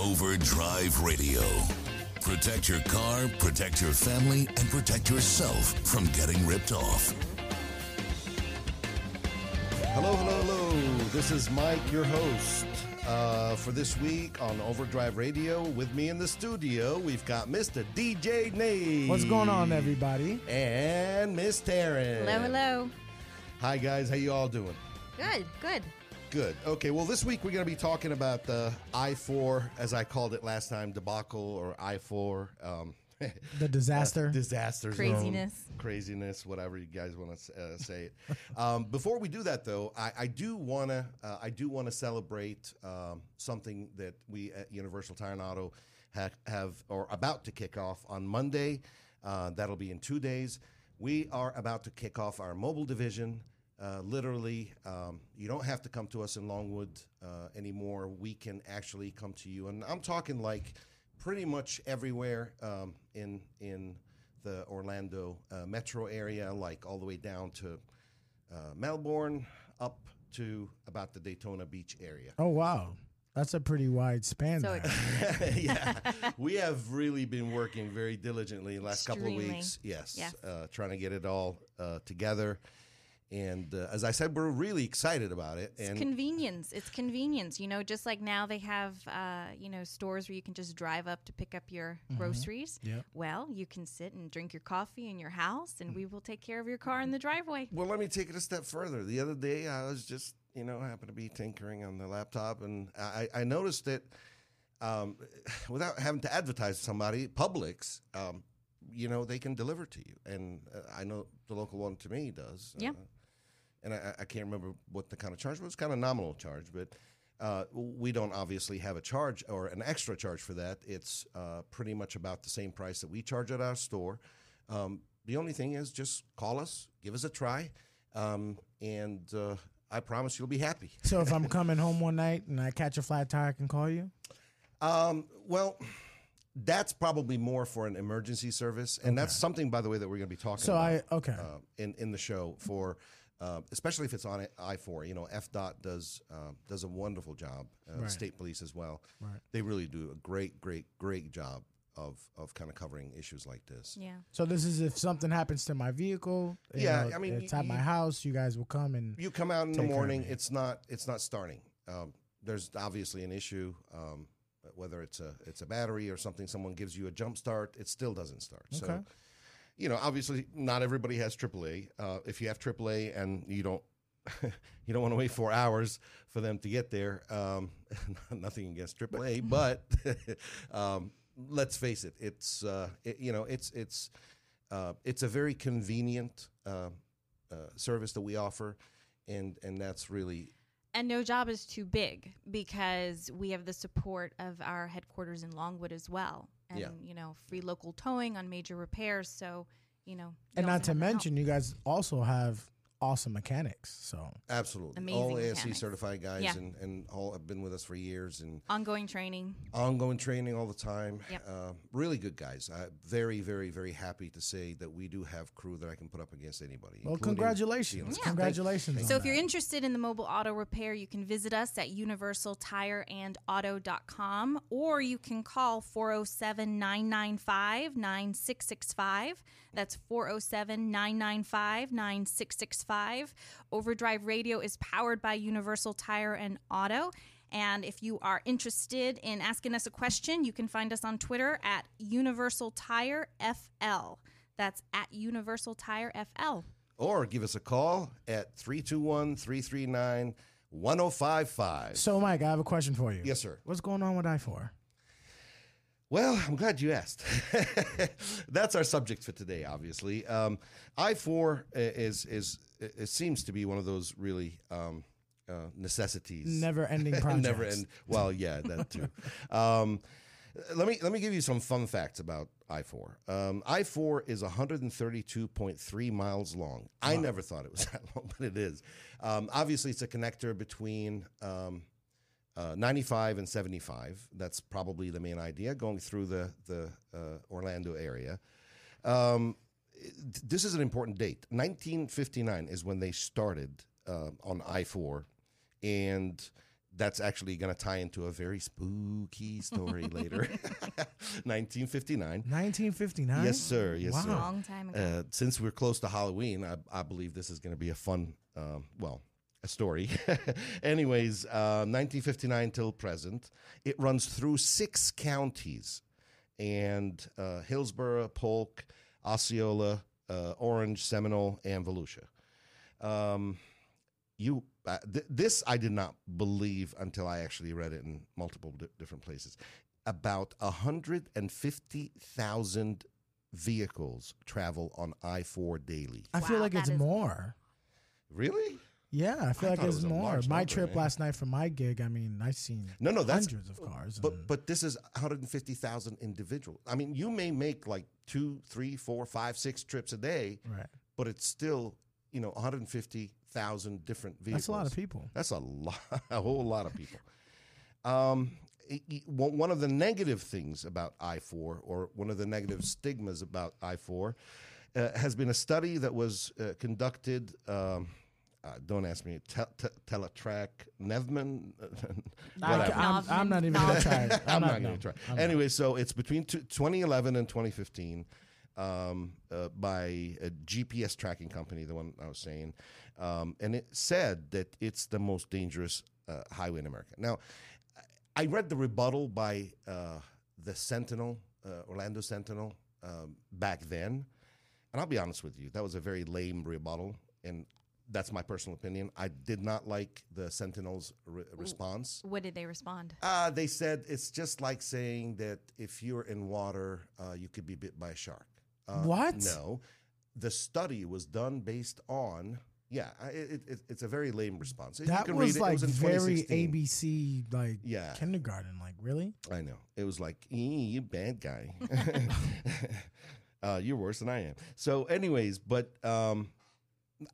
Overdrive Radio. Protect your car, protect your family, and protect yourself from getting ripped off. Hello, hello, hello. This is Mike, your host. Uh, for this week on Overdrive Radio, with me in the studio, we've got Mr. DJ Nate. What's going on, everybody? And Miss Taryn. Hello, hello. Hi, guys. How you all doing? Good, good. Good. Okay. Well, this week we're going to be talking about the I four, as I called it last time, debacle or I four. Um, The disaster. disaster zone, Craziness. craziness, whatever you guys want to uh, say it. Um, before we do that, though, I, I do want to uh, I do want to celebrate um, something that we at Universal Tire and Auto ha- have or about to kick off on Monday. Uh, that'll be in two days. We are about to kick off our mobile division. Uh, literally, um, you don't have to come to us in Longwood uh, anymore. We can actually come to you, and I'm talking like pretty much everywhere um, in in the Orlando uh, metro area, like all the way down to uh, Melbourne, up to about the Daytona Beach area. oh wow, that's a pretty wide span. So yeah, we have really been working very diligently the last couple of weeks. Yes, Yes. Uh, trying to get it all uh, together. And uh, as I said, we're really excited about it. It's convenience. It's convenience. You know, just like now they have, uh, you know, stores where you can just drive up to pick up your groceries. Yep. Well, you can sit and drink your coffee in your house, and we will take care of your car in the driveway. Well, let me take it a step further. The other day, I was just, you know, happened to be tinkering on the laptop, and I, I noticed that um, without having to advertise to somebody, Publix, um, you know, they can deliver to you. And uh, I know the local one to me does. Yeah. And I, I can't remember what the kind of charge was. Kind of nominal charge, but uh, we don't obviously have a charge or an extra charge for that. It's uh, pretty much about the same price that we charge at our store. Um, the only thing is just call us, give us a try, um, and uh, I promise you'll be happy. so if I'm coming home one night and I catch a flat tire, I can call you. Um, well, that's probably more for an emergency service, and that's something, by the way, that we're going to be talking So about. I okay. uh, in in the show for, uh, especially if it's on I four. You know, FDOT does uh, does a wonderful job. Uh, Right. State police as well. Right. They really do a great, great, great job of of kind of covering issues like this. Yeah. So this is if something happens to my vehicle. Yeah, know, I mean, it's at my house. You guys will come and You come out in the Take care of morning. It's not it's not starting. Um, there's obviously an issue. Um, whether it's a it's a battery or something, someone gives you a jump start, it still doesn't start. So, Okay. You know, obviously, not everybody has AAA. Uh, if you have AAA and you don't you don't want to wait four hours for them to get there, um, nothing against AAA, but um, let's face it, it's uh, it, you know it's it's uh, it's a very convenient uh, uh, service that we offer, and and that's really And no job is too big because we have the support of our headquarters in Longwood as well. And, Yeah. you know, free local towing on major repairs. So, you know, you and not to have that help. mention, you guys also have awesome mechanics. So absolutely Amazing all ASE mechanics. certified guys, Yeah. and and all have been with us for years, and ongoing training. ongoing training all the time. Yep. Uh, really good guys. Uh, very, very, very happy to say that we do have crew that I can put up against anybody. well, including congratulations, Felix. congratulations. So on if you're interested in the mobile auto repair, you can visit us at universaltireandauto.com or you can call 407-995-9665. That's 407-995-9665. Overdrive Radio is powered by Universal Tire and Auto. And if you are interested in asking us a question, you can find us on Twitter at Universal Tire FL. That's at Universal Tire FL. Or give us a call at 321 339 1055. So Mike, I have a question for you. Yes, sir. What's going on with I four? Well, I'm glad you asked. That's our subject for today, obviously. Um, I four is is it seems to be one of those really um, uh, necessities. Never ending projects. Never end. Well, yeah, that too. um, let me let me give you some fun facts about I four. Um, I four is 132.3 miles long. I never thought it was that long, but it is. Um, obviously, it's a connector between. Um, uh, 95 and 75. That's probably the main idea going through the the uh, Orlando area. It- this is an important date. 1959 is when they started uh, on I 4, and that's actually going to tie into a very spooky story later. 1959. 1959. Yes, sir. Yes, Wow. sir. Long time ago. Uh, since we're close to Halloween, I, I believe this is going to be a fun, um, well, a story. Anyways, uh, 1959 till present, it runs through six counties, and uh, Hillsborough, Polk, Osceola, uh, Orange, Seminole, and Volusia. Um, you uh, th- this I did not believe until I actually read it in multiple di- different places. About 150,000 vehicles travel on I 4 daily. I feel Wow, like it's that is- more. Really? Yeah, I feel I like it it's more. My number, trip man. last night for my gig, I mean, I've seen No, no, that's hundreds of cars. But but this is 150,000 individuals. I mean, you may make like two, three, four, five, six trips a day, right, but it's still you know 150,000 different vehicles. that's a lot of people. That's a lot, a whole lot of people. Um, i- i- one one of the negative things about I four, or one of the negative stigmas about I four, uh, has been a study that was uh, conducted. Um, uh, don't ask me. Te- te- Teletrac Navman. I, Whatever. am I'm not even gonna try. it. I'm, not, no, going to try. I'm not. Anyway, so it's between two, 2011 and 2015 um, uh, by a GPS tracking company, the one I was saying. Um, and it said that it's the most dangerous uh, highway in America. Now, I read the rebuttal by uh, the Sentinel, uh, Orlando Sentinel, um, back then. And I'll be honest with you, that was a very lame rebuttal. And that's my personal opinion. I did not like the Sentinel's re- response. what did they respond? Uh, they said it's just like saying that if you're in water, uh, you could be bit by a shark. Uh, What? No. The study was done based on, yeah, it, it, it's a very lame response. You That can was it. It like was in very ABC, like Yeah. kindergarten. Like really? I know. It was like, "Eh, you bad guy. uh, you're worse than I am. So, anyways, but um,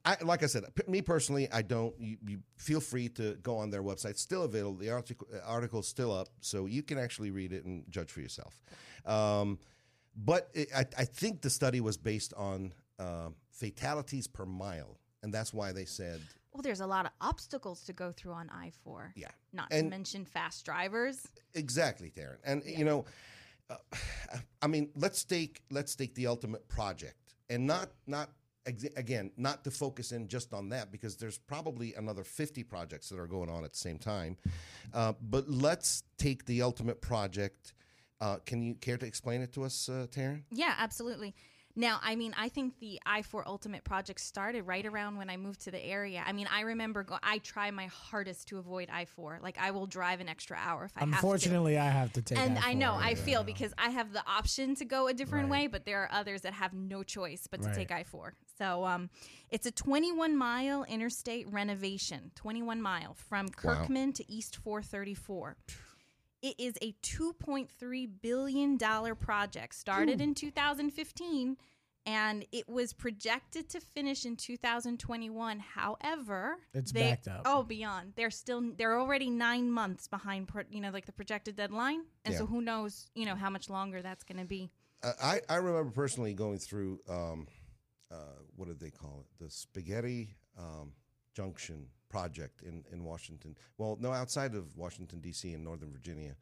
I, like I said, p- me personally, I don't. You, you feel free to go on their website. Still available. The article article's still up, so you can actually read it and judge for yourself. Um, but it, I, I think the study was based on uh, fatalities per mile, and that's why they said, Well, there's a lot of obstacles to go through on I 4. yeah, Not to mention fast drivers. Exactly, Darren. And you know, uh, I mean, let's take let's take the ultimate project, and not not again not to focus in just on that because there's probably another 50 projects that are going on at the same time. Uh, but let's take the ultimate project. Uh, can you care to explain it to us, uh, Taryn? Yeah, absolutely. Now, I mean, I think the I 4 Ultimate project started right around when I moved to the area. I mean, I remember go- I try my hardest to avoid I 4. Like, I will drive an extra hour if I have to. Unfortunately, I have to take. And that I know, I feel because I have the option to go a different Right. way, but there are others that have no choice but to Right. take I 4. So um, it's a 21 mile interstate renovation, 21 mile from Kirkman to East 434. It is a $2.3 billion project, started in 2015, and it was projected to finish in 2021. However, It's they, backed up. Oh, beyond. They're still, they're already nine months behind, pro- you know, like the projected deadline. And so who knows, you know, how much longer that's going to be. Uh, I, I remember personally going through um, uh, what did they call it? The Spaghetti um, Junction project in, in Washington. Well, no, outside of Washington D.C. in Northern Virginia,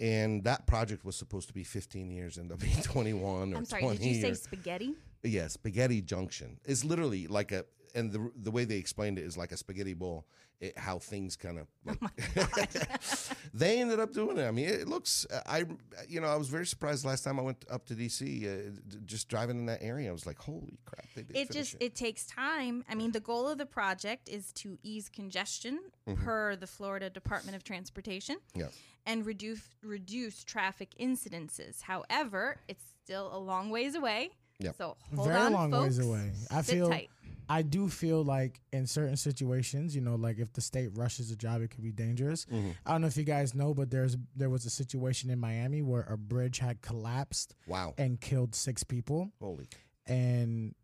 and that project was supposed to be 15 years, ended up being 21 or I'm sorry, 20 did you say years. spaghetti? Yeah, Spaghetti Junction. It's literally like a, and the the way they explained it is like a spaghetti bowl. It, how things kind of like, they ended up doing it. I mean, it looks. I you know I was very surprised last time I went up to DC, uh, just driving in that area. I was like, holy crap! They it just it takes time i mean the goal of the project is to ease congestion Mm-hmm. per the florida department of transportation Yeah. and reduce reduce traffic incidences however it's still a long ways away Yep. so hold Very on long ways folks. away. I Sit feel. tight. I do feel like in certain situations, you know, like if the state rushes a job, it could be dangerous. Mm-hmm. I don't know if you guys know, but there's there was a situation in Miami where a bridge had collapsed Wow. and killed six people, Holy. and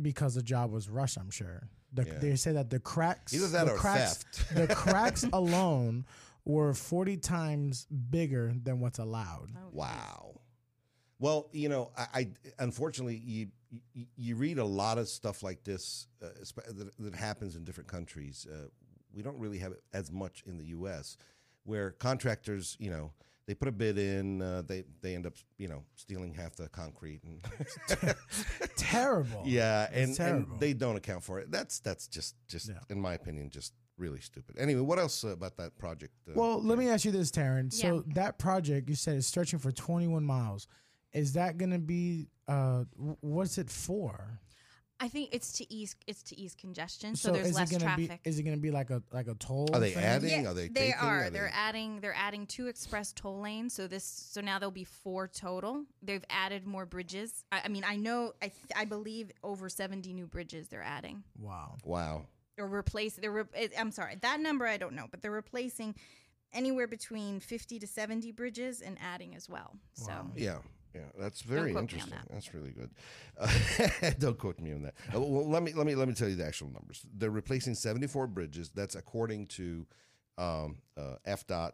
because the job was rushed, I'm sure. The, Yeah. They say that the cracks, Either that the or cracks, theft. the cracks alone were 40 times bigger than what's allowed. Oh, Wow. Well, you know, I, I unfortunately you, you you read a lot of stuff like this uh, that, that happens in different countries. Uh, we don't really have it as much in the U.S. where contractors, you know, they put a bid in, uh, they they end up, you know, stealing half the concrete, and Terrible. yeah, and, It's and they don't account for it. That's that's just just Yeah. in my opinion, just really stupid. Anyway, what else uh, about that project? Uh, Well, let me ask you this, Taryn. So Yeah. that project you said is stretching for 21 miles. Is that going to be uh what's it for? I think it's to ease it's to ease congestion, so, there's less gonna traffic. be is it going to be like a like a toll? Are they thing? adding? Are they they taking? are. Are They're they- adding. They're adding two express toll lanes. So this. So now there'll be four total. They've added more bridges. I, I mean, I know. I th- I believe over seventy new bridges they're adding Wow. Wow. or replace. They're. Re- I'm sorry, that number I don't know, but they're replacing anywhere between fifty to seventy bridges and adding as well. So Wow. Yeah, yeah, that's very quote me on interesting. that. That's really good. Uh, don't quote me on that. Uh, well, let me let me let me tell you the actual numbers. They're replacing 74 bridges. That's according to um, uh, FDOT,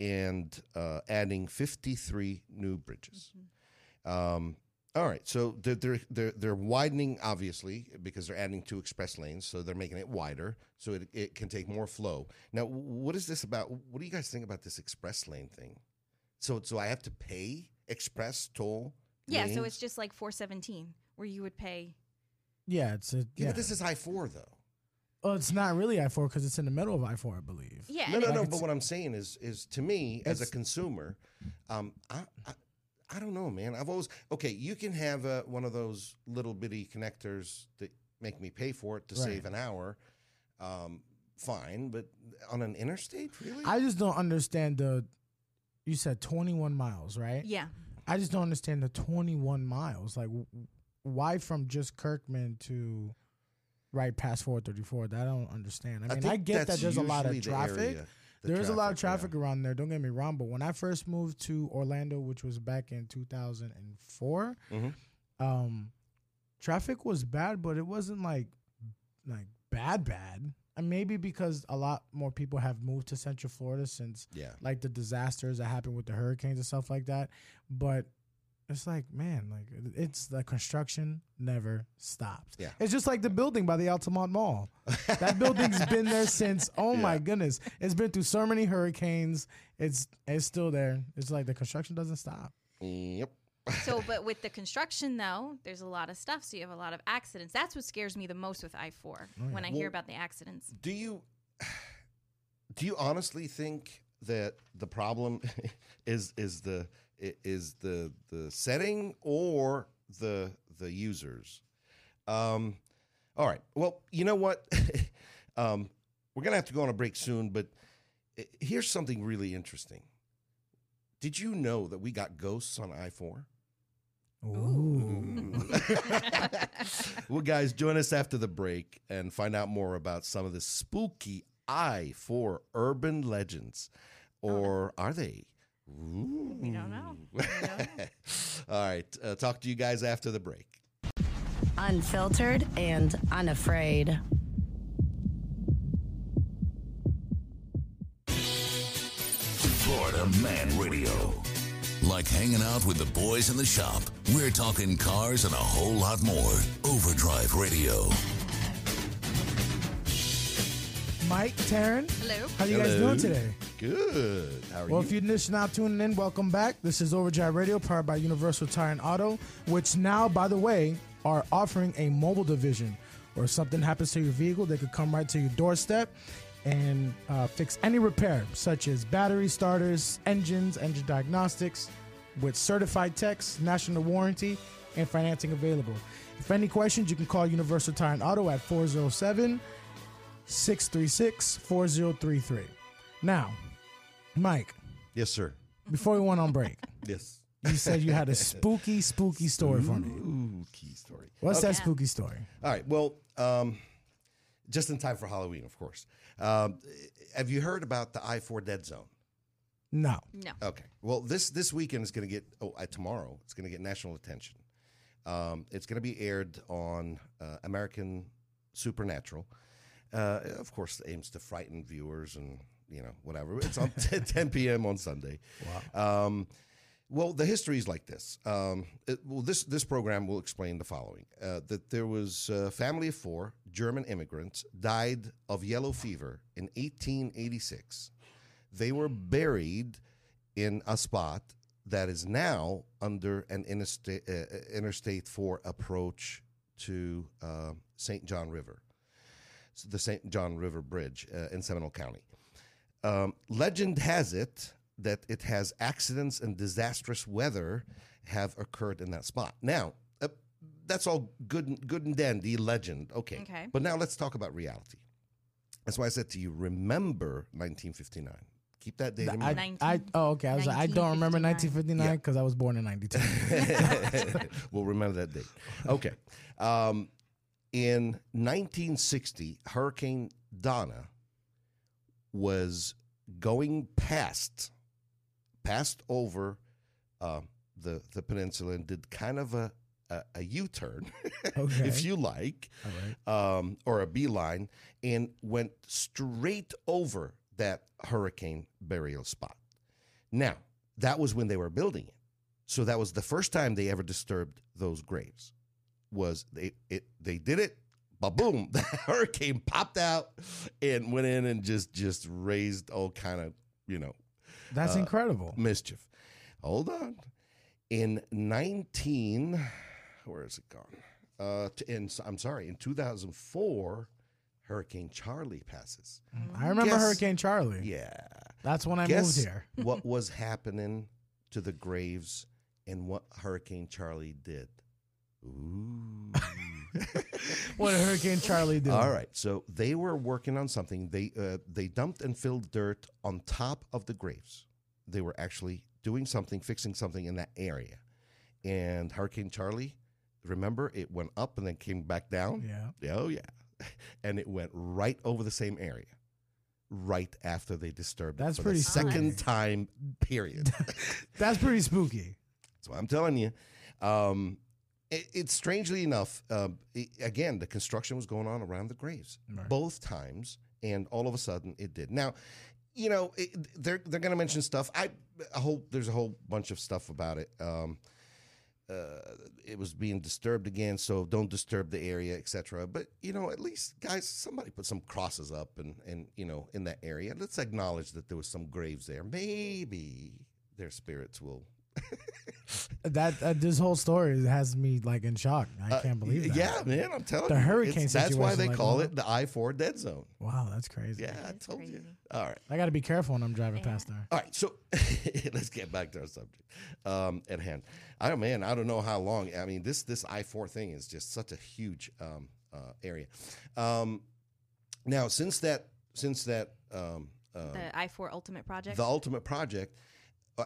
and uh, adding 53 new bridges. Mm-hmm. Um, all right, so they're, they're they're they're widening obviously because they're adding two express lanes, so they're making it wider so it, it can take more flow. Now, what is this about? What do you guys think about this express lane thing? So so I have to pay express toll. yeah, so it's just like four seventeen where you would pay. Yeah, it's a yeah, yeah. but this is I four though. well, it's not really I four because it's in the middle of I four, I believe. Yeah, No, no, it- no. But what I'm saying is, is to me as a consumer, um, I, I, I don't know, man. I've always okay. You can have uh, one of those little bitty connectors that make me pay for it to Right. save an hour. Um, fine, but on an interstate, really? I just don't understand the. You said 21 miles, right? yeah. I just don't understand the 21 miles. Like, why from just Kirkman to right past 434? That I don't understand. I mean, I, think get that there's a lot of usually the traffic. area, the There's a lot of yeah. traffic around there. Don't get me wrong, but when I first moved to Orlando, which was back in 2004, Mhm. um, traffic was bad, but it wasn't like like bad bad. And maybe because a lot more people have moved to Central Florida since Yeah. like the disasters that happened with the hurricanes and stuff like that. But it's like, man, like it's the construction never stops. Yeah. It's just like the building by the Altamonte Mall. That building's been there since oh my goodness. It's been through so many hurricanes. It's it's still there. It's like the construction doesn't stop. Yep. So, but with the construction though, there's a lot of stuff. So you have a lot of accidents. That's what scares me the most with I four when I hear about the accidents. Do you do you honestly think that the problem is is the is the the setting or the the users? Um, all right. Well, you know what? um, we're gonna have to go on a break soon, but here's something really interesting. Did you know that we got ghosts on I four? Ooh. well, guys, join us after the break and find out more about some of the spooky I four urban legends. Or are they? We don't know. We don't know. All right. Uh, talk to you guys after the break. Unfiltered and unafraid. Florida Man Radio. Like hanging out with the boys in the shop, we're talking cars and a whole lot more. Overdrive Radio. Mike, Taryn, Hello. how are you guys Hello. doing today? Good. How are Well, you? if you're just now tuning in, welcome back. This is Overdrive Radio, powered by Universal Tire and Auto, which now, by the way, are offering a mobile division. Or if something happens to your vehicle, they could come right to your doorstep and uh, fix any repair, such as battery starters, engines, engine diagnostics, with certified techs, national warranty, and financing available. If any questions, you can call Universal Tire and Auto at 407 636 4033. Now, Mike, yes, sir. before we went on break, Yes. you said you had a spooky, spooky story for me. Ooh, key story. What's that spooky story? All right. Well, um, just in time for Halloween, of course. Um, have you heard about the I four dead zone? No. No. Okay. Well, this this weekend is going to get oh uh, tomorrow. It's going to get national attention. Um, it's going to be aired on uh, American Supernatural. Uh, of course, it aims to frighten viewers and you know whatever. It's on 10 p.m. on Sunday. Wow. Um, well, the history is like this. Um, it, well, this this program will explain the following: uh, that there was a family of four German immigrants died of yellow fever in 1886. They were buried in a spot that is now under an interstate, uh, interstate 4 approach to uh, St. John River, so the St. John River Bridge uh, in Seminole County. Um, legend has it that it has accidents and disastrous weather have occurred in that spot. Now, uh, that's all good, and- good and dandy legend. Okay. Okay. But now let's talk about reality. That's why I said to you, remember 1959. Keep that date in I, mind. I, oh, okay. I was like, I don't remember 1959 Yeah. because I was born in 92. we'll remember that date. Okay. Um, in 1960, Hurricane Donna was going past, passed over uh, the the peninsula and did kind of a a, a U-turn, Okay. if you like, right. um, or a beeline, and went straight over that hurricane burial spot. Now, that was when they were building it. So that was the first time they ever disturbed those graves. Was they it they did it, but boom, the hurricane popped out and went in and just just raised all kind of, you know, That's uh, incredible. mischief. Hold on. In 19 where is it gone? Uh in I'm sorry, in 2004 Hurricane Charley passes. I remember guess- Hurricane Charley. Yeah. That's when I Guess moved here. what was happening to the graves and what Hurricane Charley did? Ooh. What did Hurricane Charley do? All right. So they were working on something. They uh, they dumped and filled dirt on top of the graves. They were actually doing something, fixing something in that area. And Hurricane Charley, remember, it went up and then came back down. Yeah. Oh yeah, and it went right over the same area, right after they disturbed That's it pretty the second spooky. time. Period. That's pretty spooky. That's what I'm telling you. Um, it, it's strangely enough, uh, i- again, the construction was going on around the graves Right. both times, and all of a sudden it did. Now, you know, it, they're they're going to mention stuff. I, I, hope there's a whole bunch of stuff about it. Um, uh, it was being disturbed again, so don't disturb the area, etc. But you know, at least guys, somebody put some crosses up and and you know in that area. Let's acknowledge that there was some graves there. Maybe their spirits will That uh, this whole story has me like in shock. I Uh, can't believe that. Yeah, man, I'm telling The you. The hurricane That's why they like, call wow. it the I four dead zone. Wow, that's crazy. Yeah, I That's told you. All right, I got to be careful when I'm driving past there. all right. So let's get back to our subject um, at hand. I don't, man. I don't know how long. I mean, this this I four thing is just such a huge um, uh, area. Um, now, since that since that um, uh, The I four Ultimate Project. the ultimate project,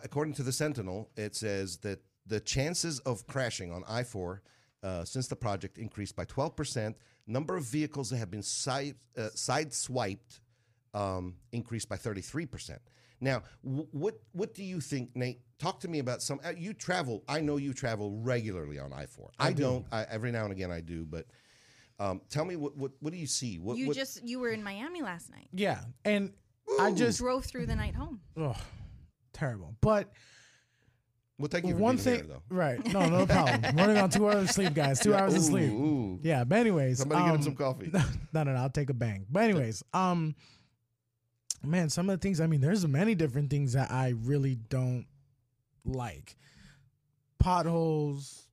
according to the Sentinel, it says that the chances of crashing on I 4 uh, since the project increased by 12%. Number of vehicles that have been side, uh, sideswiped um, increased by 33%. Now, w- what what do you think, Nate? Talk to me about some. Uh, you travel. I know you travel regularly on I four. I, do. don't. I, every now and again I do. But um, tell me what, what what do you see? What, you what, just you were in Miami last night. Yeah, and I just Drove through the night home. oh, terrible. But We'll take you for one thing, here, though. right? No, no problem. Running on two hours of sleep, guys. Two hours of sleep. ooh. Yeah, but anyways, Somebody get him um, some coffee. no, no, no. I'll take a bang. But anyways, um, man, some of the things. I mean, there's many different things that I really don't like. Potholes,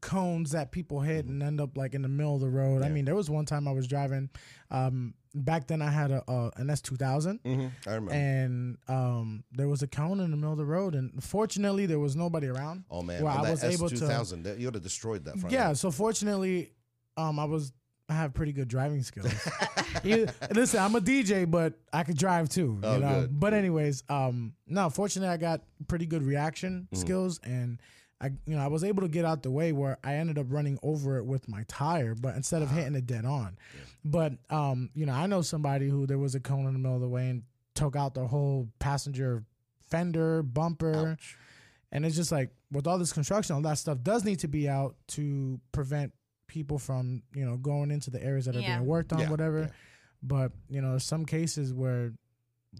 cones that people hit and end up like in the middle of the road. I mean, there was one time I was driving. Um, back then I had a, a an S two thousand. hmm I remember. And um, there was a cone in the middle of the road, and fortunately there was nobody around. Oh man, Well, on I that was able to- S2000, that- you would have destroyed that front. Yeah, end. so fortunately, um, I was I have pretty good driving skills. You- listen, I'm a DJ, but I could drive too. You Oh, know. good, But anyways, um, no, fortunately, I got pretty good reaction Mm-hmm. skills, and I, you know, I was able to get out the way where I ended up running over it with my tire, but instead of hitting it dead on. But um, you know, I know somebody who there was a cone in the middle of the way and took out the whole passenger fender bumper. Ouch. And it's just like with all this construction, all that stuff does need to be out to prevent people from, you know, going into the areas that are Yeah. being worked on, Yeah, whatever. yeah. But, you know, some cases where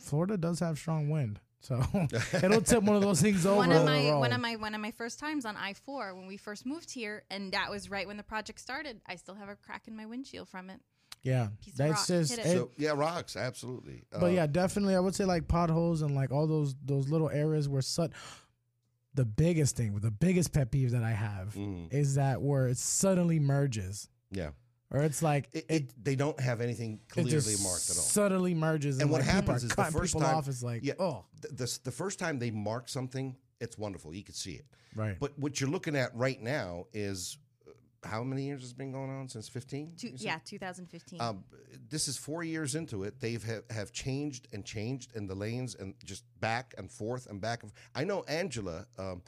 Florida does have strong wind. So it'll tip one of those things over. one of my road. one of my one of my first times on I four when we first moved here, and that was right when the project started. I still have a crack in my windshield from it. Yeah, Piece of that's rock. just. Hit it- it. So yeah, rocks, absolutely. but Uh, yeah, definitely, I would say like potholes and like all those those little areas where such. The biggest thing, the biggest pet peeve that I have Mhm. is that where it suddenly merges, yeah, or it's like it, it, they don't have anything it clearly just marked at all. Suddenly merges, And what like, happens is the cutting first people time- off is like, yeah, oh, the, the the first time they mark something, it's wonderful. You can see it. right. But what you're looking at right now is uh, how many years has been going on since 15? Yeah, 2015. Um, this is four years into it. They've have, have changed and changed in the lanes and just back and forth and back. And I know Angela, um,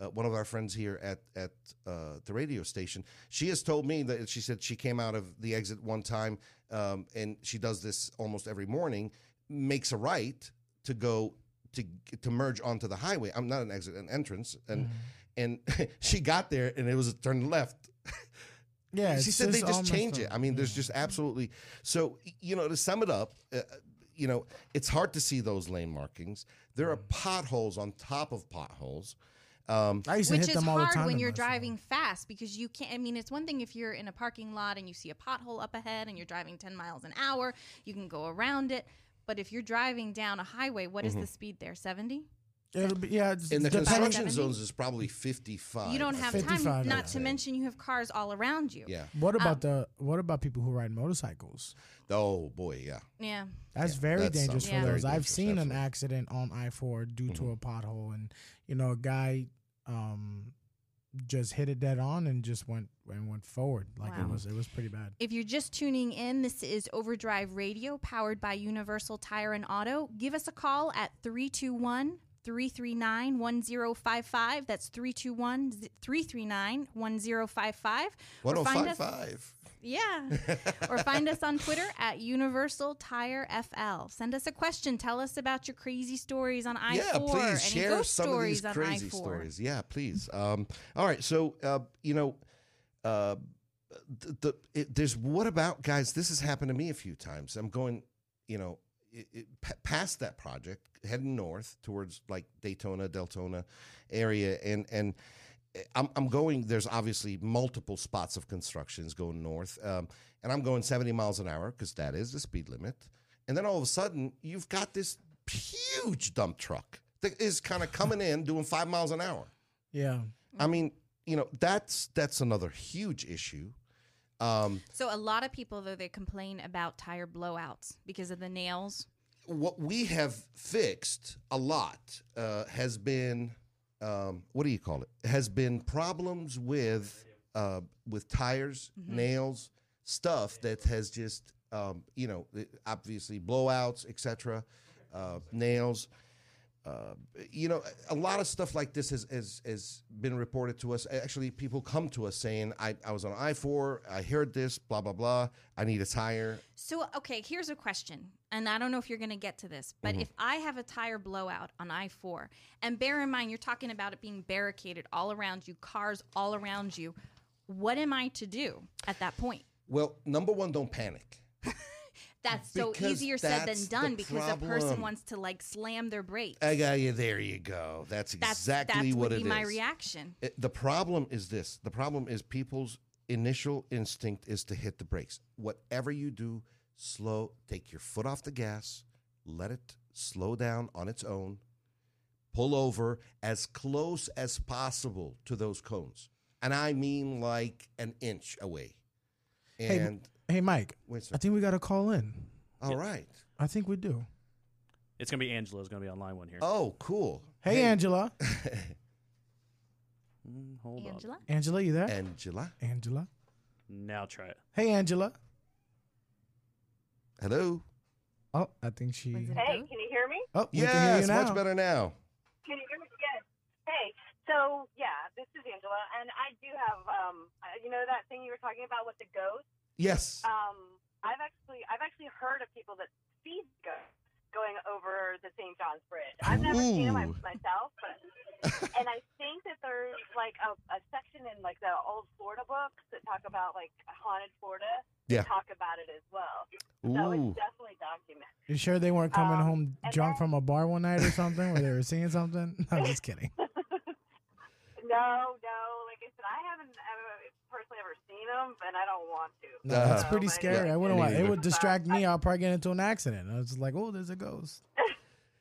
uh, one of our friends here at at uh, the radio station. She has told me that she said she came out of the exit one time, um, and she does this almost every morning. Makes a right to go to to merge onto the highway. I'm not an exit, an entrance, and and she got there and it was a turn left. yeah, She said they just change it. I mean, there's just absolutely so you know to sum it up. Uh, you know, it's hard to see those lane markings. There are Mm. potholes on top of potholes. Um, I used to Which hit is them all the hard when you're my phone. driving fast because you can't. I mean, it's one thing if you're in a parking lot and you see a pothole up ahead and you're driving 10 miles an hour, you can go around it. But if you're driving down a highway, what is the speed there? 70? It'll be, yeah, it's in the construction 70? zones is probably 55. You don't have 55, time. Not to mention you have cars all around you. Yeah. What Um, about the what about people who ride motorcycles? Oh boy, yeah. Yeah. That's Yeah, very that's dangerous something for very those. I've dangerous, seen an accident on I four due to a pothole, and you know a guy um, just hit it dead on and just went and went forward. Like it was it was pretty bad. If you're just tuning in, this is Overdrive Radio powered by Universal Tire and Auto. Give us a call at 321 339 1055. That's 321 339 1055. Or find us- 1055. Yeah. or find us on Twitter at Universal Tire FL. Send us a question. Tell us about your crazy stories on I4. yeah, please share some of these crazy stories. Yeah, please. Um, all right, so uh, you know, uh, the, the it, there's what about guys? This has happened to me a few times. I'm going, you know, it, it, pa- past that project, heading north towards like Daytona, Deltona area, and and. I'm, I'm going. There's obviously multiple spots of constructions going north, um, and I'm going 70 miles an hour because that is the speed limit. And then all of a sudden, you've got this huge dump truck that is kind of coming in doing five miles an hour. Yeah, I mean, you know, that's that's another huge issue. Um, So a lot of people, though, they complain about tire blowouts because of the nails. what we have fixed a lot uh, has been um, what do you call it? Has been problems with uh, with tires, nails, stuff that has just um, you know obviously blowouts, etc. Uh, nails. Uh, you know, a lot of stuff like this has, has has been reported to us. Actually, people come to us saying, "I, I was on I four, I heard this, blah blah blah. I need a tire." So, okay, here's a question. And I don't know if you're going to get to this, but if I have a tire blowout on I 4, and bear in mind, you're talking about it being barricaded all around you, cars all around you, what am I to do at that point? Well, number one, don't panic. That's so Because easier said than that's the done because a person problem. wants to like slam their brakes. I got you. There you go. That's that's exactly that's what would it be my is. reaction. It- the problem is this. The problem is people's initial instinct is to hit the brakes. Whatever you do, slow. Take your foot off the gas. Let it slow down on its own. Pull over as close as possible to those cones, and I mean like an inch away. Hey, And hey Mike, wait, sir. I think we got to call in. all right. I think we do. It's gonna be Angela's gonna be on line one here. Oh, cool. Hey, Angela, Mm, hold on. Angela? Angela, you there? Angela. Angela. Now try it. hey Angela. Hello. Oh, I think she. Was it Hey, both? can you hear me? Oh, we can hear you Yes, now. much better now. Can you hear me? Good. Hey, so yeah, this is Angela, and I do have, um, uh, you know, that thing you were talking about with the ghost. Yes. Um, I've actually, I've actually heard of people that see ghosts going over the St. John's Bridge. I've never seen them myself, but and I think that there's like a, a section in like the old Florida books that talk about like haunted Florida. Yeah. Talk about it as well. So Ooh. it's definitely documented. You sure they weren't coming Um, home drunk then- from a bar one night or something where they were seeing something? I'm just kidding. no, no. Like I said, I haven't ever, personally ever seen them, and I don't want to. No, that's Uh-huh. pretty scary. anyway, I wouldn't want. It would distract me. I'll probably get into an accident. I was just like, oh, there's a ghost.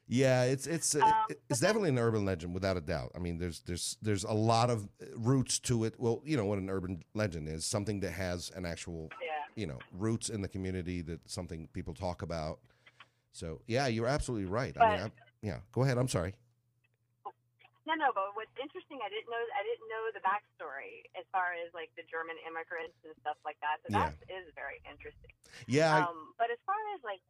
Yeah, it's it's uh, Um, it's definitely an urban legend without a doubt. I mean, there's there's there's a lot of roots to it. Well, you know what an urban legend is: something that has an actual Yeah. you know roots in the community that something people talk about. So yeah, you're absolutely right. I mean, But- I, yeah. Go ahead. I'm sorry. No, no, but what's interesting, I didn't know, I didn't know the backstory as far as like the German immigrants and stuff like that. So Yeah. that is very interesting. Yeah. I, um, but as far as like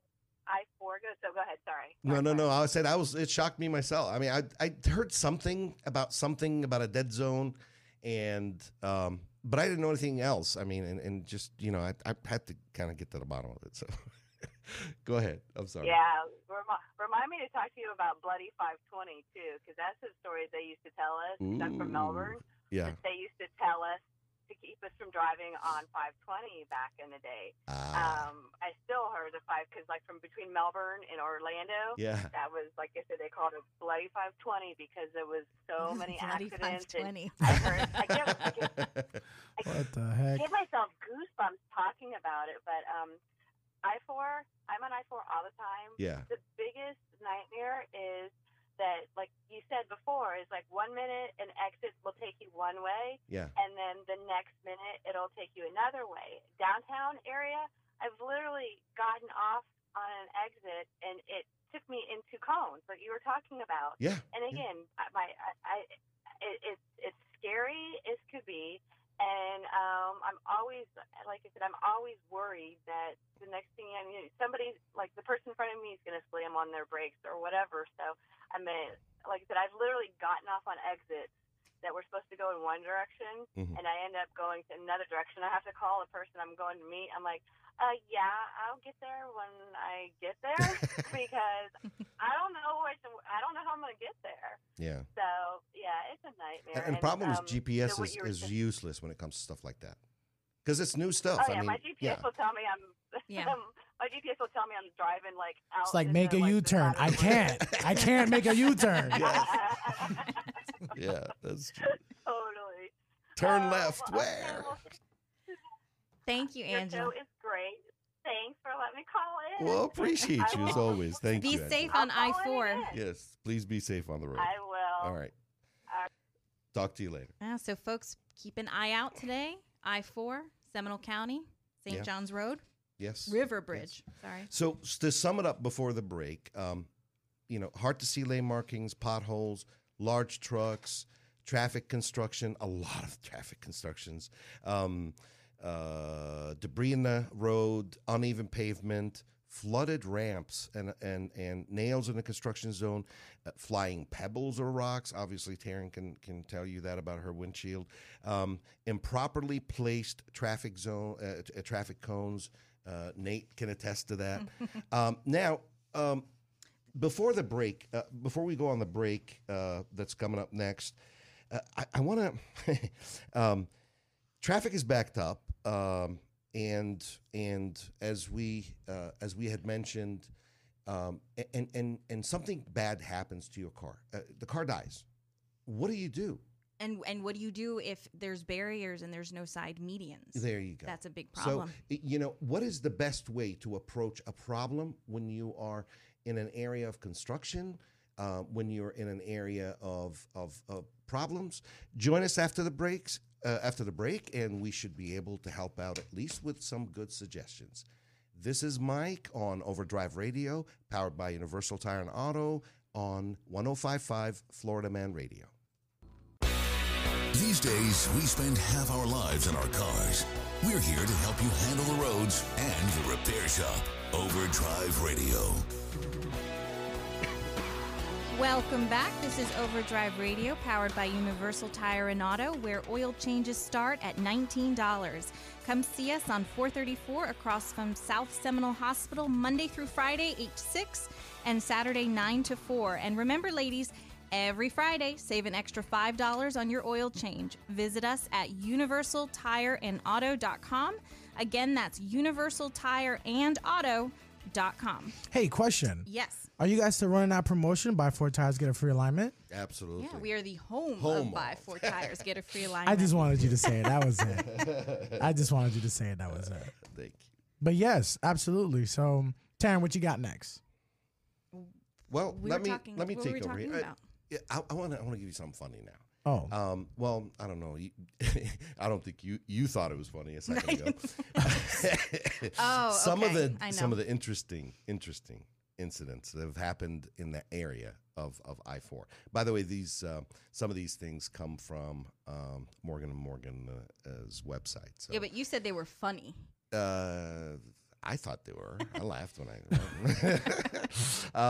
I four goes, so go ahead. Sorry. no, Sorry, no, sorry. no. I said I was. It shocked me myself. I mean, I I heard something about something about a dead zone, and um, but I didn't know anything else. I mean, and, and just you know, I I had to kind of get to the bottom of it. So, go ahead. I'm sorry. Yeah, remi- remind me to talk to you about Bloody 520 too, because that's the story they used to tell us. 'cause I'm from Melbourne. Yeah. They used to tell us to keep us from driving on 520 back in the day. Ah. Um, I still heard the five because like from between Melbourne and Orlando. yeah. That was like I said, they called it Bloody 520 because there was so many Bloody accidents. and 520. I heard, I give, I give, What the heck? I give myself goosebumps talking about it. But um, I four, I'm on I four all the time. yeah. The biggest nightmare is that, like you said before, is like one minute an exit will take you one way, Yeah. and then the next minute it'll take you another way. Downtown area, I've literally gotten off on an exit and it took me into cones, like you were talking about. Yeah. And again, I my I, I it, it's it's scary as could be, and um, I'm always like I said, I'm always worried that the next thing I mean, somebody like the person in front of me is going to slam on their brakes or whatever. So I mean, like I said, I've literally gotten off on exits that were supposed to go in one direction, Mhm. and I end up going to another direction. I have to call the person I'm going to meet. I'm like, uh, yeah, I'll get there when I get there because I don't know which, I don't know how I'm going to get there. Yeah. So yeah, it's a nightmare. And, and problem is um, GPS so what is, is saying- useless when it comes to stuff like that. Because it's new stuff. Oh I yeah, mean, my GPS yeah. will tell me I'm. Yeah. my GPS will tell me I'm driving like out. It's like make the, a like, the U-turn. I of the road. can't. I can't make a U-turn. Yeah, that's true. totally. Turn Oh, left. well, okay, Where? well, Thank you, Your Angela. Show is great. Thanks for letting me call in. Well, appreciate you as always. Thank Be you. Be safe I'll on I four. Yes, please be safe on the road. I will. All right. All right. Talk to you later. Yeah, so, folks, keep an eye out today. I 4, Seminole County, St. Yeah. John's Road, Yes. River Bridge. Sorry. So to sum it up before the break, um, you know, hard to see lane markings, potholes, large trucks, traffic construction, a lot of traffic constructions, um, uh, debris in the road, uneven pavement, flooded ramps, and and and nails in the construction zone, uh, flying pebbles or rocks. Obviously, Taryn can can tell you that about her windshield. Um, improperly placed traffic zone, uh, t- uh, traffic cones. Uh, Nate can attest to that. um, now, um, before the break, uh, before we go on the break uh, that's coming up next, uh, I, I want to. um, traffic is backed up, um, and and as we uh, as we had mentioned, um, and and and something bad happens to your car, uh, the car dies. What do you do? And and what do you do if there's barriers and there's no side medians? There you go. That's a big problem. So, you know, what is the best way to approach a problem when you are in an area of construction, uh, when you're in an area of, of, of problems? Join us after the breaks, uh, after the break, and we should be able to help out at least with some good suggestions. This is Mike on Overdrive Radio, powered by Universal Tire and Auto on 1055 Florida Man Radio. These days, we spend half our lives in our cars. We're here to help you handle the roads and the repair shop. Overdrive Radio. Welcome back. This is Overdrive Radio, powered by Universal Tire and Auto, where oil changes start at $19. Come see us on 434 across from South Seminole Hospital, Monday through Friday, 8 to 6, and Saturday, 9 to 4. And remember, ladies, every Friday, save an extra $5 on your oil change. Visit us at universaltireandauto.com. Again, that's universaltireandauto.com UniversalTireAuto.com. Hey, question. Yes. Are you guys still running that promotion? Buy four tires, get a free alignment. Absolutely. Yeah, we are the home, Home of Buy of. Four Tires. Get a free alignment. I just wanted you to say it. That was it. I just wanted you to say it. That was it. Thank you. But yes, absolutely. So, Taryn, what you got next? Well, We let were me talking- let me what were take over. here. about? yeah, I, I want to I want to give you something funny now. Oh, Um, well, I don't know. I don't think you you thought it was funny a second ago. Oh, some of the I some of the interesting interesting incidents that have happened in the area of, of I four. By the way, these uh, some of these things come from um, Morgan and Morgan's website. So, Yeah, but you said they were funny. uh, I thought they were. I laughed when I.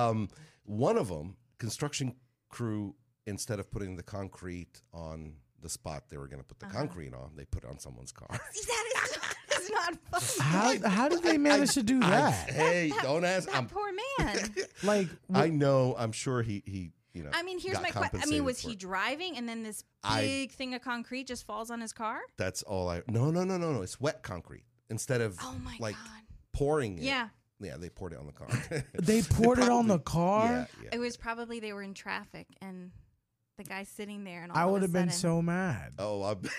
um, one of them, construction crew, instead of putting the concrete on the spot they were going to put the Uh-huh. concrete on, they put it on someone's car. See, that is that's not funny. how how did they manage to do I- that? hey, That- don't ask. That I'm, poor man. Like, I know. I'm sure he he. You know. I mean, here's my question. I mean, was he it. driving and then this I- big thing of concrete just falls on his car? That's all I. No, no, no, no, no. It's wet concrete instead of Oh my like god. pouring it. Yeah. Yeah, they poured it on the car. they poured it on the car. Yeah, yeah. It was probably they were in traffic and the guy sitting there and all I would have been so mad. Oh, I'm.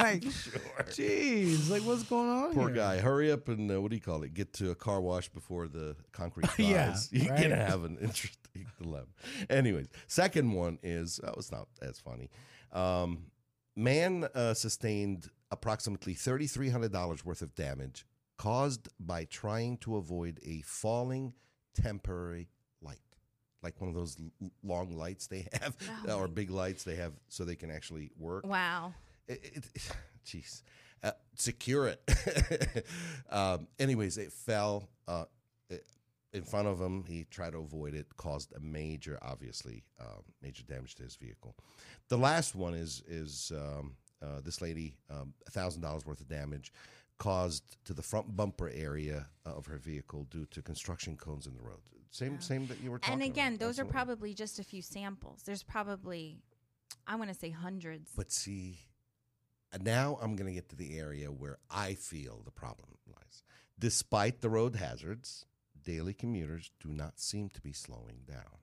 Like, sure. jeez, like what's going on Poor here? guy. Hurry up and uh, what do you call it? Get to a car wash before the concrete dries. Yeah, You're right. gonna have an interesting dilemma. Anyways, second one is oh, it's not as funny. Um, man uh, sustained approximately thirty three hundred dollars worth of damage caused by trying to avoid a falling temporary light, like one of those l- long lights they have Oh or big lights they have so they can actually work Wow. it, it, jeez, uh, secure it. um, anyways, it fell uh, in front of him. He tried to avoid it, caused a major, obviously, um, major damage to his vehicle. The last one is is um, uh, this lady um, thousand dollars worth of damage caused to the front bumper area of her vehicle due to construction cones in the road. Same, same that you were talking. And again, about. those are probably just a few samples. There's probably I want to say hundreds. But see, uh, now I'm going to get to the area where I feel the problem lies. Despite the road hazards, daily commuters do not seem to be slowing down,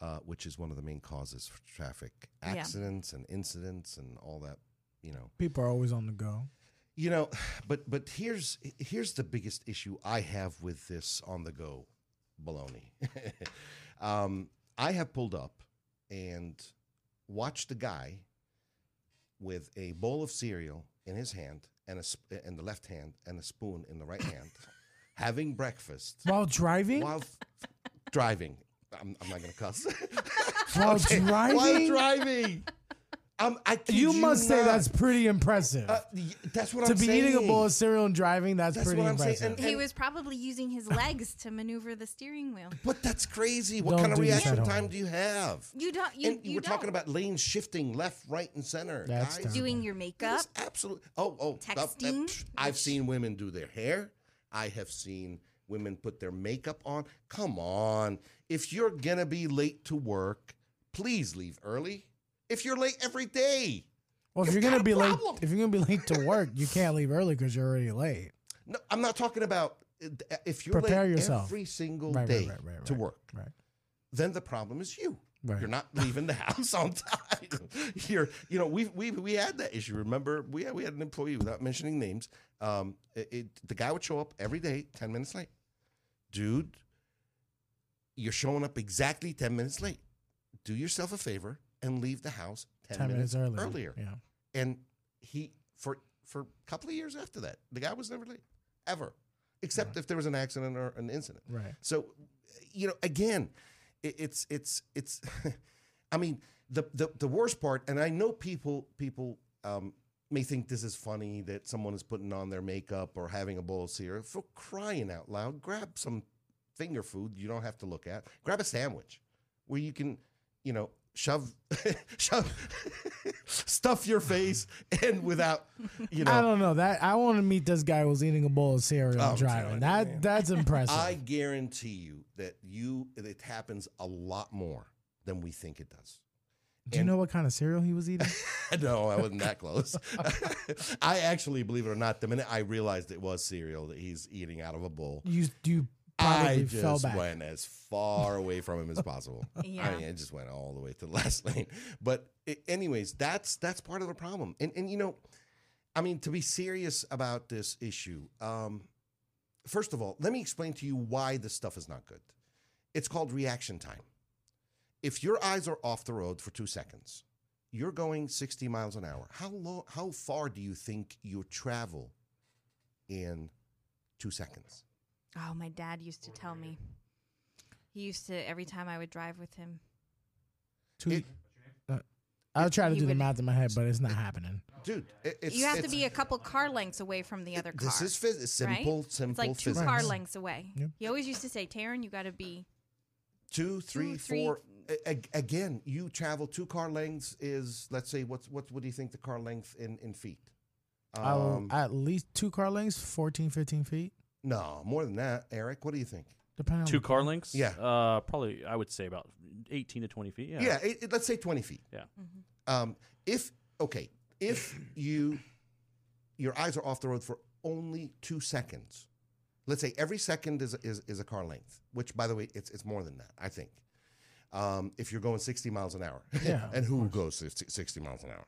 uh, which is one of the main causes for traffic Yeah. accidents and incidents and all that. You know, People are always on the go. You know, but but here's here's the biggest issue I have with this on the go baloney. um, I have pulled up and watched a guy with a bowl of cereal in his hand and a sp- in the left hand and a spoon in the right hand, having breakfast While driving? while f- driving. I'm, I'm not going to cuss. While Okay, driving? While driving. Um, I kid you must say that's pretty impressive. Uh, that's what to I'm saying. To be eating a bowl of cereal and driving, that's, That's pretty what I'm saying. impressive. And- he was probably using his legs to maneuver the steering wheel. But that's crazy. What Don't kind of do this at reaction time do you have? You don't. You, and you we're don't. talking about lanes shifting left, right, and center. That's guys. doing your makeup. Absolutely. absolute. Oh, oh. that- that- Texting, psh, I've seen women do their hair. I have seen women put their makeup on. Come on. If you're going to be late to work, please leave early. If you're late every day. well, if you're gonna be late, if you're gonna be late to work, you can't leave early because you're already late. No, I'm not talking about uh, if you're Prepare late yourself. every single Right, day right, right, to work. Right. then the problem is you. Right. You're not leaving the house on time. You're, you know, we we we had that issue. Remember, we had, we had an employee without mentioning names. Um, it, it, the guy would show up every day, ten minutes late. Dude, you're showing up exactly ten minutes late. Do yourself a favor and leave the house ten minutes, earlier. earlier. Yeah. And he for for a couple of years after that, the guy was never late ever, except if there was an accident or an incident. Right. So, you know, again, it, it's it's it's. I mean, the, the the worst part, and I know people people um, may think this is funny that someone is putting on their makeup or having a bowl of cereal. For crying out loud, grab some finger food you don't have to look at. Grab a sandwich where you can, you know, shove shove stuff your face and without, you know. I don't know that. I want to meet this guy who's eating a bowl of cereal I'm and oh, driving. That man. that's impressive. I guarantee you that you it happens a lot more than we think it does. Do you know what kind of cereal he was eating? no, I wasn't that close. I actually, believe it or not, the minute I realized it was cereal that he's eating out of a bowl, You do you I probably fell just back. went as far away from him as possible. Yeah. I mean, it just went all the way to the last lane. But i anyways, that's that's part of the problem. And and you know, I mean, to be serious about this issue, um, first of all, let me explain to you why this stuff is not good. It's called reaction time. If your eyes are off the road for two seconds, you're going 60 miles an hour. How long? How far do you think you travel in two seconds? Oh, my dad used to tell me. He used to every time I would drive with him. Two, It- uh, I'll try to do the math in my head, but it's not happening. Dude, it- it's, you have to be a couple car lengths away from the other car. This is phys- simple, right? simple It's like two physics. car lengths away. Yep. He always used to say, "Taryn, you got to be." Two, three, three- four. A- a- again, you travel two car lengths is let's say what's what? What do you think the car length in in feet? Um, at least two car lengths, 14, 15 feet, no, more than that. Eric, what do you think? depending Two car lengths? Yeah. Uh, probably, I would say about 18 to 20 feet. Yeah. Yeah, it, it- let's say twenty feet. Yeah. Um, if okay, if you your eyes are off the road for only two seconds, let's say every second is is, is a car length, which by the way, it's it's more than that. I think. Um, if you're going 60 miles an hour, Yeah, and who goes 60 60 miles an hour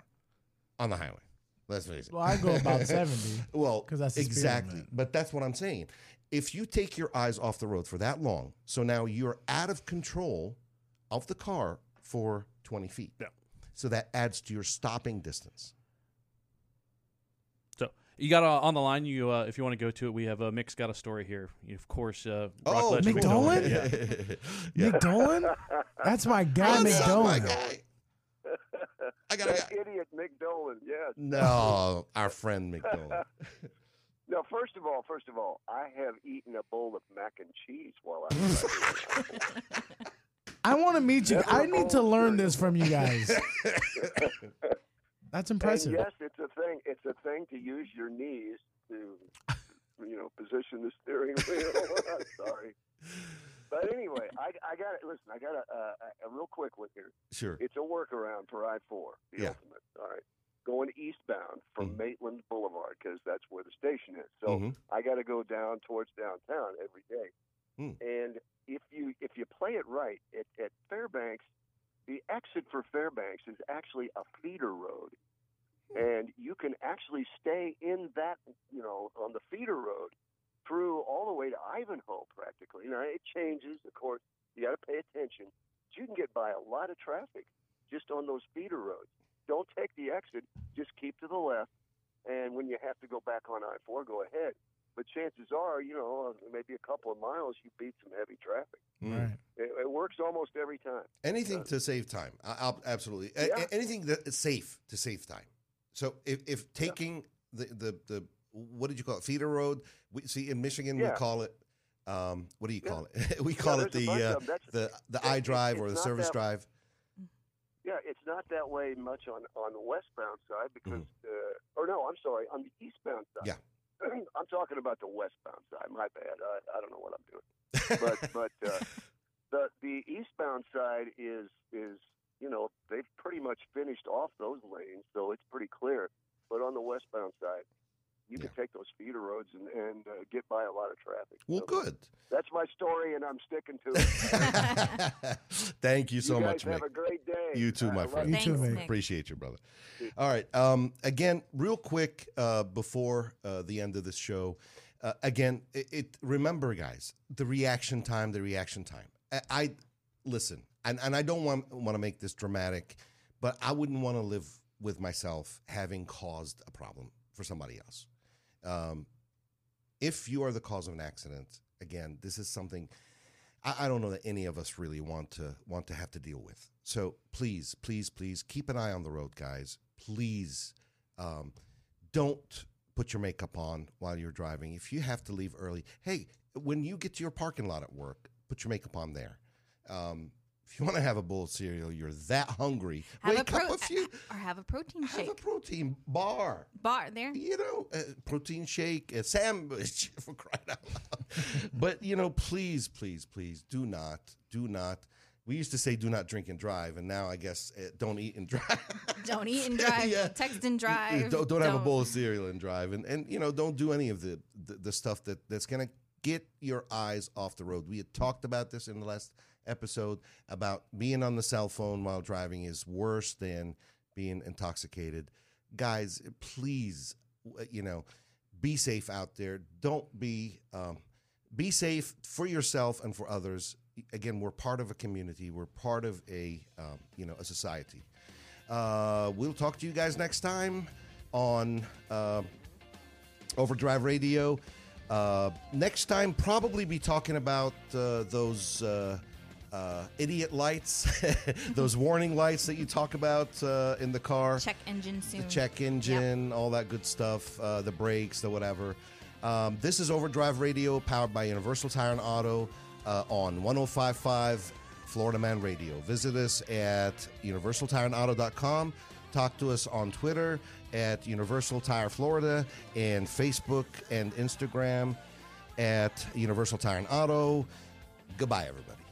on the highway? Let's face it. Well, I go about 70. Well, 'Cause that's exactly. limit. But that's what I'm saying. If you take your eyes off the road for that long, so now you're out of control of the car for 20 feet. Yeah. So that adds to your stopping distance. So you got uh, on the line. You, uh, if you want to go to it, we have uh, Mick's got a story here. Of course, uh, Brock Oh, Letcher- Mick Dolan? yeah. Mick Dolan? That's my guy, What's Mick up, my guy? I got a That guy. idiot Mick Dolan, yes. No, our friend McDonald. No, first of all, first of all, I have eaten a bowl of mac and cheese while I was. I want to meet you. Never I need to learn this from you guys. That's impressive. And yes, it's a thing. It's a thing to use your knees to, you know, position the steering wheel. I'm sorry, but anyway, I, I got it. Listen, I got a, a, a real quick one here. Sure. It's a workaround for I four, the Yeah. ultimate. All right, going eastbound from Mhm. Maitland Boulevard because that's where the station is. So Mhm. I got to go down towards downtown every day. Hmm. And if you if you play it right at, at Fairbanks, the exit for Fairbanks is actually a feeder road, and you can actually stay in that you know on the feeder road through all the way to Ivanhoe practically. Now it changes, of course. You got to pay attention. But you can get by a lot of traffic just on those feeder roads. Don't take the exit. Just keep to the left, and when you have to go back on I four, go ahead. But chances are, you know, maybe a couple of miles, you beat some heavy traffic. Mm. Right. It, it works almost every time. Anything to save time. I'll, absolutely. Yeah. a- anything that is safe to save time. So if, if taking the, the, the, what did you call it? Feeder road. We see in Michigan, Yeah. we call it, um, what do you Yeah. call it? we call it the, uh. The, the yeah, I drive or the service that- drive. Yeah, it's not that way much on on the westbound side because, Mm-hmm. uh, or no, I'm sorry, on the eastbound side. Yeah. I'm talking about the westbound side. My bad. I, I don't know what I'm doing. But but uh, the the eastbound side is is you know they've pretty much finished off those lanes, so it's pretty clear. But on the westbound side, you can take those feeder roads and and uh, get by a lot of traffic. well, So good. That's my story, and I'm sticking to it. Thank you so you much, guys have Mick. a great day. You too, my love friend. You too, Thanks, Mick. Appreciate you, brother. All right. Um, again, real quick uh, before uh, the end of this show, uh, again, it, it remember, guys, the reaction time. The reaction time. I, I listen, and, and I don't want want to make this dramatic, but I wouldn't want to live with myself having caused a problem for somebody else. Um, if you are the cause of an accident, again, this is something I, I don't know that any of us really want to want to have to deal with. So please, please, please keep an eye on the road, guys. Please um, don't put your makeup on while you're driving. If you have to leave early, hey, when you get to your parking lot at work, put your makeup on there. Um, if you want to have a bowl of cereal, you're that hungry. Have a wake pro- up a few. or have a protein shake. Have a protein bar Bar there. you know, a protein shake, a sandwich for crying out loud. but you know, please, please, please, do not, do not we used to say do not drink and drive, and now I guess uh, don't eat and drive. Don't eat and drive. Yeah. Text and drive. don't, don't have a bowl of cereal and drive, and and you know don't do any of the the, the stuff that that's gonna get your eyes off the road. We had talked about this in the last episode about being on the cell phone while driving is worse than being intoxicated. Guys, please, you know, be safe out there. Don't be um, be safe for yourself and for others. Again, we're part of a community. We're part of a um, you know a society. Uh, we'll talk to you guys next time on uh, Overdrive Radio. Uh, next time, probably be talking about uh, those uh, uh, idiot lights, those warning lights that you talk about uh, in the car Check engine soon. the check engine, all that good stuff, uh, the brakes, the whatever. Um, this is Overdrive Radio, powered by Universal Tire and Auto uh, on 1055 Florida Man Radio. Visit us at universaltireandauto.com. Talk to us on Twitter at Universal Tire Florida and Facebook and Instagram at Universal Tire and Auto. Goodbye, everybody.